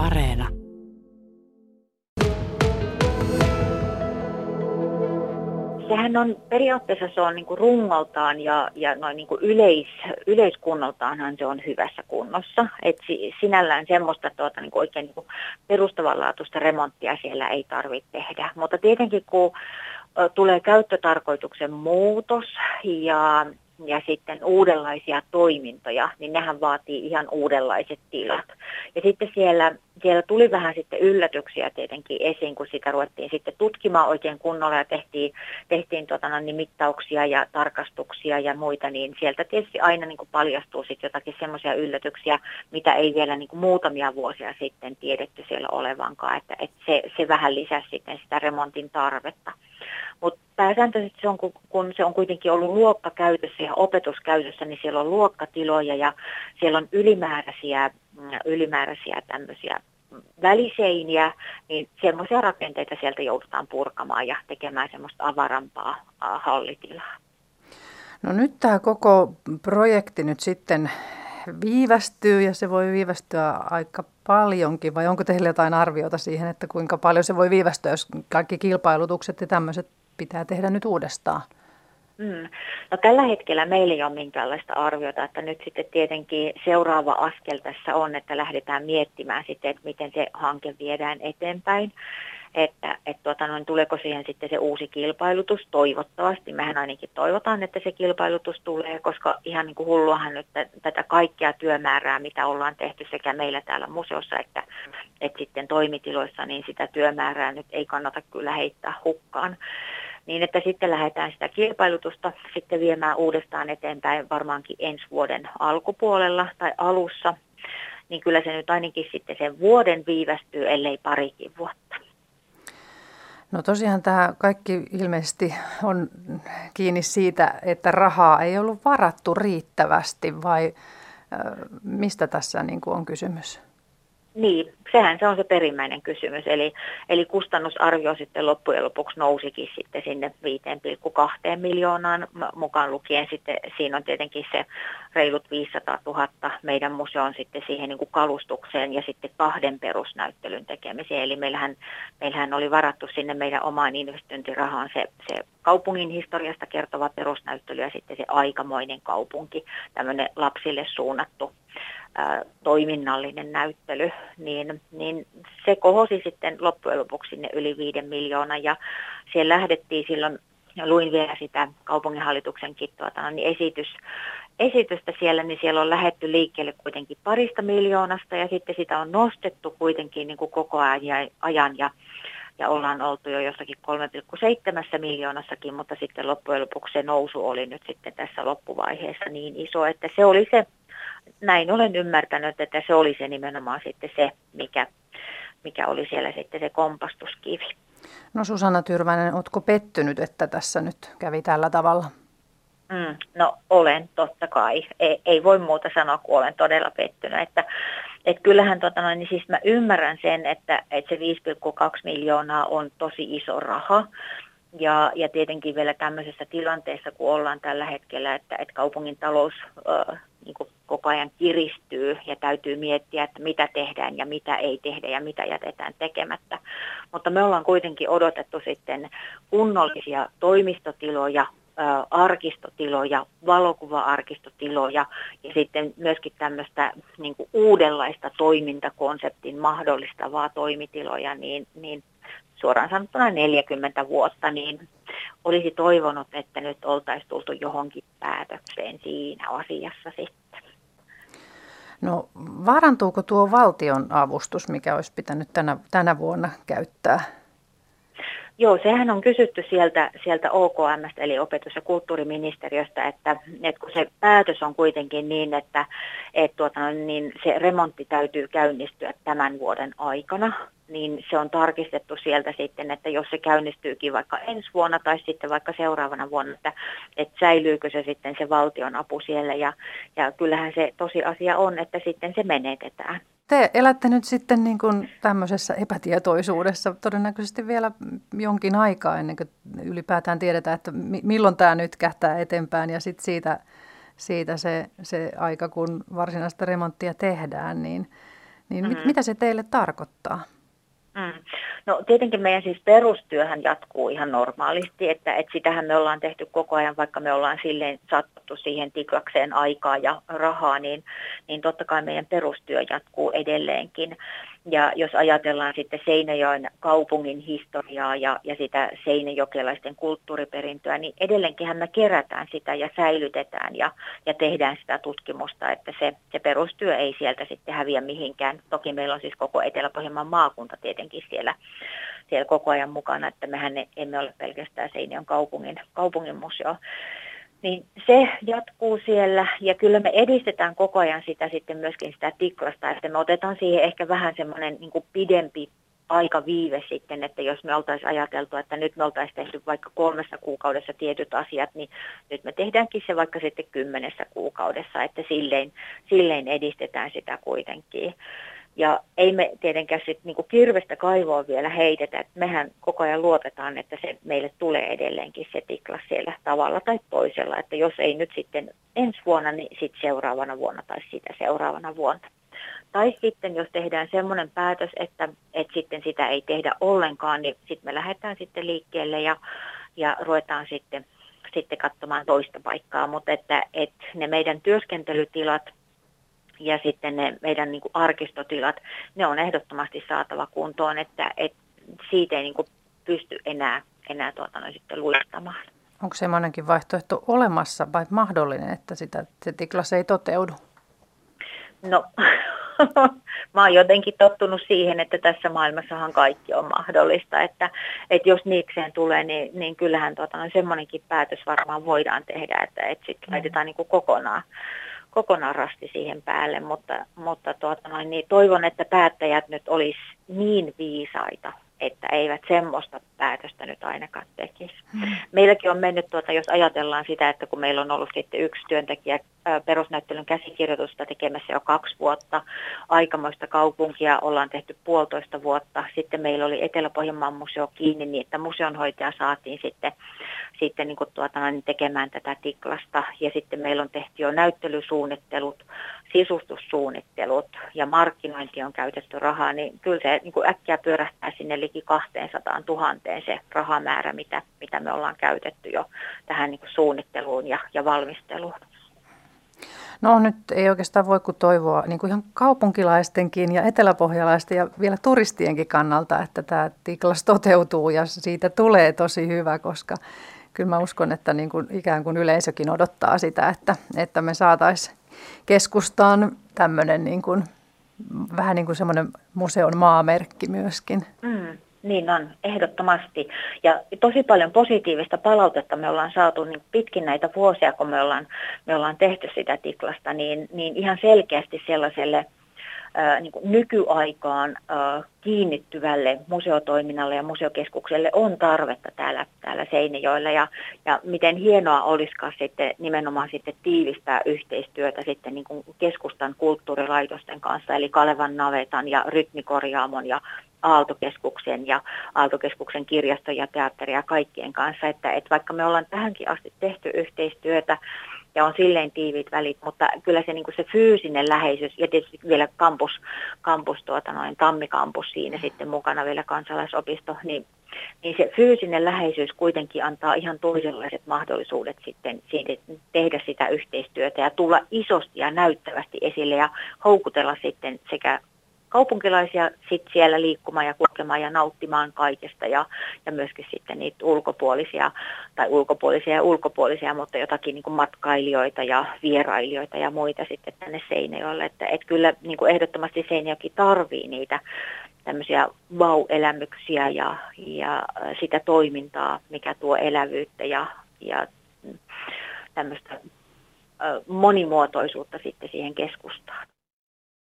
Areena. Sehän on periaatteessa se on niin kuin rungoltaan ja, ja noin niin kuin yleis, yleiskunnoltaanhan se on hyvässä kunnossa. Et si, sinällään semmoista tuota, niin kuin oikein niin kuin perustavanlaatuista remonttia siellä ei tarvitse tehdä. Mutta tietenkin kun tulee käyttötarkoituksen muutos ja ja sitten uudenlaisia toimintoja, niin nehän vaatii ihan uudenlaiset tilat. Ja sitten siellä, siellä tuli vähän sitten yllätyksiä tietenkin esiin, kun sitä ruvettiin sitten tutkimaan oikein kunnolla ja tehtiin, tehtiin no, niin mittauksia ja tarkastuksia ja muita, niin sieltä tietysti aina niin kuin paljastuu sitten jotakin semmoisia yllätyksiä, mitä ei vielä niin kuin muutamia vuosia sitten tiedetty siellä olevankaan, että, että se, se vähän lisäsi sitten sitä remontin tarvetta. Mutta pääsääntöisesti se on, kun se on kuitenkin ollut luokkakäytössä ja opetuskäytössä, niin siellä on luokkatiloja ja siellä on ylimääräisiä, mm, ylimääräisiä tämmöisiä väliseiniä, niin semmoisia rakenteita sieltä joudutaan purkamaan ja tekemään semmoista avarampaa hallitilaa. No nyt tämä koko projekti nyt sitten viivästyy ja se voi viivästyä aika paljonkin vai onko teillä jotain arviota siihen, että kuinka paljon se voi viivästyä, jos kaikki kilpailutukset ja tämmöiset pitää tehdä nyt uudestaan? Mm. No, tällä hetkellä meillä ei ole minkäänlaista arviota, että nyt sitten tietenkin seuraava askel tässä on, että lähdetään miettimään sitten, että miten se hanke viedään eteenpäin että et tuota, noin, tuleeko siihen sitten se uusi kilpailutus toivottavasti. Mehän ainakin toivotaan, että se kilpailutus tulee, koska ihan niin kuin hulluahan nyt tätä kaikkea työmäärää, mitä ollaan tehty sekä meillä täällä museossa että, että sitten toimitiloissa, niin sitä työmäärää nyt ei kannata kyllä heittää hukkaan niin että sitten lähdetään sitä kilpailutusta sitten viemään uudestaan eteenpäin varmaankin ensi vuoden alkupuolella tai alussa, niin kyllä se nyt ainakin sitten sen vuoden viivästyy, ellei parikin vuotta. No tosiaan tämä kaikki ilmeisesti on kiinni siitä, että rahaa ei ollut varattu riittävästi vai mistä tässä niin kuin on kysymys? Niin, sehän se on se perimmäinen kysymys. Eli, eli kustannusarvio sitten loppujen lopuksi nousikin sitten sinne 5,2 miljoonaan mukaan lukien. Sitten siinä on tietenkin se reilut 500 000 meidän museon sitten siihen niin kuin kalustukseen ja sitten kahden perusnäyttelyn tekemiseen. Eli meillähän, meillähän oli varattu sinne meidän omaan investointirahaan se, se kaupungin historiasta kertova perusnäyttely ja sitten se aikamoinen kaupunki, tämmöinen lapsille suunnattu toiminnallinen näyttely, niin, niin se kohosi sitten loppujen lopuksi sinne yli viiden miljoonaa ja siellä lähdettiin silloin, luin vielä sitä kaupunginhallituksenkin tuota, niin esitys, esitystä siellä, niin siellä on lähetty liikkeelle kuitenkin parista miljoonasta ja sitten sitä on nostettu kuitenkin niin kuin koko ajan ja, ja ollaan oltu jo jossakin 3,7 miljoonassakin, mutta sitten loppujen lopuksi se nousu oli nyt sitten tässä loppuvaiheessa niin iso, että se oli se näin olen ymmärtänyt, että se oli se nimenomaan sitten se, mikä, mikä oli siellä sitten se kompastuskivi. No Susanna Tyrväinen, oletko pettynyt, että tässä nyt kävi tällä tavalla? Mm, no olen totta kai. Ei, ei voi muuta sanoa kuin olen todella pettynyt. Että, et kyllähän tota noin, niin siis mä ymmärrän sen, että, että se 5,2 miljoonaa on tosi iso raha. Ja, ja tietenkin vielä tämmöisessä tilanteessa, kun ollaan tällä hetkellä, että, että kaupungin talous äh, niin koko ajan kiristyy ja täytyy miettiä, että mitä tehdään ja mitä ei tehdä ja mitä jätetään tekemättä. Mutta me ollaan kuitenkin odotettu sitten kunnollisia toimistotiloja, arkistotiloja, valokuva-arkistotiloja ja sitten myöskin tämmöistä niin kuin uudenlaista toimintakonseptin mahdollistavaa toimitiloja, niin, niin suoraan sanottuna 40 vuotta, niin olisi toivonut, että nyt oltaisiin tultu johonkin päätökseen siinä asiassa sitten. No vaarantuuko tuo valtion avustus, mikä olisi pitänyt tänä, tänä vuonna käyttää? Joo, sehän on kysytty sieltä, sieltä OKM, eli opetus- ja kulttuuriministeriöstä, että, että kun se päätös on kuitenkin niin, että, että tuota, niin se remontti täytyy käynnistyä tämän vuoden aikana, niin se on tarkistettu sieltä sitten, että jos se käynnistyykin vaikka ensi vuonna tai sitten vaikka seuraavana vuonna, että, että säilyykö se sitten se valtion apu siellä ja, ja kyllähän se tosiasia on, että sitten se menetetään. Te elätte nyt sitten niin kuin tämmöisessä epätietoisuudessa todennäköisesti vielä jonkin aikaa ennen kuin ylipäätään tiedetään, että milloin tämä nyt kähtää eteenpäin ja sitten siitä, siitä se, se aika, kun varsinaista remonttia tehdään, niin, Niin mm-hmm. mit, mitä se teille tarkoittaa? No tietenkin meidän siis perustyöhän jatkuu ihan normaalisti, että, että sitähän me ollaan tehty koko ajan, vaikka me ollaan silleen satsattu siihen tiklakseen aikaa ja rahaa, niin, niin totta kai meidän perustyö jatkuu edelleenkin. Ja jos ajatellaan sitten Seinäjoen kaupungin historiaa ja, ja sitä seinäjokelaisten kulttuuriperintöä, niin edelleenkinhän me kerätään sitä ja säilytetään ja, ja tehdään sitä tutkimusta, että se, se perustyö ei sieltä sitten häviä mihinkään. Toki meillä on siis koko Etelä-Pohjanmaan maakunta tietenkin siellä, siellä koko ajan mukana, että mehän emme ole pelkästään Seinäjoen kaupungin, kaupungin museo niin se jatkuu siellä ja kyllä me edistetään koko ajan sitä sitten myöskin sitä tiklasta, että me otetaan siihen ehkä vähän semmoinen niin pidempi aika viive sitten, että jos me oltaisiin ajateltu, että nyt me oltaisiin tehty vaikka kolmessa kuukaudessa tietyt asiat, niin nyt me tehdäänkin se vaikka sitten kymmenessä kuukaudessa, että silleen, silleen edistetään sitä kuitenkin. Ja ei me tietenkään sitten niinku kirvestä kaivoa vielä heitetä, että mehän koko ajan luotetaan, että se meille tulee edelleenkin se tikla siellä tavalla tai toisella, että jos ei nyt sitten ensi vuonna, niin sitten seuraavana vuonna tai sitä seuraavana vuonna. Tai sitten jos tehdään semmoinen päätös, että, että sitten sitä ei tehdä ollenkaan, niin sitten me lähdetään sitten liikkeelle ja, ja ruvetaan sitten, sitten katsomaan toista paikkaa. Mutta että, että ne meidän työskentelytilat – ja sitten ne meidän niin kuin arkistotilat, ne on ehdottomasti saatava kuntoon, että, että siitä ei niin kuin pysty enää, enää tuota, no, sitten luistamaan. Onko semmoinenkin vaihtoehto olemassa vai mahdollinen, että sitä, se tiklas ei toteudu? No, mä oon jotenkin tottunut siihen, että tässä maailmassahan kaikki on mahdollista, että, että jos niikseen tulee, niin, niin kyllähän tuota, no, semmoinenkin päätös varmaan voidaan tehdä, että, että sitten mm. laitetaan niin kuin kokonaan kokonaan rasti siihen päälle, mutta, mutta tuota noin, niin toivon, että päättäjät nyt olisi niin viisaita, että eivät semmoista päätöstä nyt ainakaan tekisi. Hmm. Meilläkin on mennyt, tuota, jos ajatellaan sitä, että kun meillä on ollut sitten yksi työntekijä perusnäyttelyn käsikirjoitusta tekemässä jo kaksi vuotta, aikamoista kaupunkia ollaan tehty puolitoista vuotta, sitten meillä oli Etelä-Pohjanmaan museo kiinni niin, että museonhoitaja saatiin sitten, sitten niin kuin tuota, niin tekemään tätä tiklasta. Ja sitten meillä on tehty jo näyttelysuunnittelut, sisustussuunnittelut ja markkinointi on käytetty rahaa, niin kyllä se niin kuin äkkiä pyörähtää sinne liki 200 000 se rahamäärä, mitä, mitä me ollaan käytetty jo tähän niin kuin suunnitteluun ja, ja valmisteluun. No nyt ei oikeastaan voi kuin toivoa niin kuin ihan kaupunkilaistenkin ja eteläpohjalaisten ja vielä turistienkin kannalta, että tämä Tiklas toteutuu ja siitä tulee tosi hyvä, koska kyllä mä uskon, että niin kuin ikään kuin yleisökin odottaa sitä, että, että me saataisiin keskustaan tämmöinen niin kuin, vähän niin kuin semmoinen museon maamerkki myöskin. Mm. Niin on, ehdottomasti. Ja tosi paljon positiivista palautetta me ollaan saatu niin pitkin näitä vuosia, kun me ollaan, me ollaan tehty sitä tiklasta, niin, niin ihan selkeästi sellaiselle ää, niin kuin nykyaikaan ää, kiinnittyvälle museotoiminnalle ja museokeskukselle on tarvetta täällä, täällä Seinäjoella. Ja, ja miten hienoa olisikaan sitten nimenomaan sitten tiivistää yhteistyötä sitten niin kuin keskustan kulttuurilaitosten kanssa, eli Kalevan navetan ja rytmikorjaamon ja Aaltokeskuksen ja Aaltokeskuksen kirjaston ja teatteria ja kaikkien kanssa, että, että vaikka me ollaan tähänkin asti tehty yhteistyötä ja on silleen tiiviit välit, mutta kyllä se, niin kuin se fyysinen läheisyys ja tietysti vielä kampus, kampus tuota noin, tammikampus siinä sitten mukana vielä kansalaisopisto, niin niin se fyysinen läheisyys kuitenkin antaa ihan toisenlaiset mahdollisuudet sitten tehdä sitä yhteistyötä ja tulla isosti ja näyttävästi esille ja houkutella sitten sekä kaupunkilaisia sit siellä liikkumaan ja kulkemaan ja nauttimaan kaikesta ja, ja myöskin sitten niitä ulkopuolisia tai ulkopuolisia ja ulkopuolisia, mutta jotakin niin kuin matkailijoita ja vierailijoita ja muita sitten tänne Seinäjoelle. Että et kyllä niin kuin ehdottomasti Seinäjoki tarvii niitä tämmöisiä vau-elämyksiä ja, ja sitä toimintaa, mikä tuo elävyyttä ja, ja tämmöistä monimuotoisuutta sitten siihen keskustaan.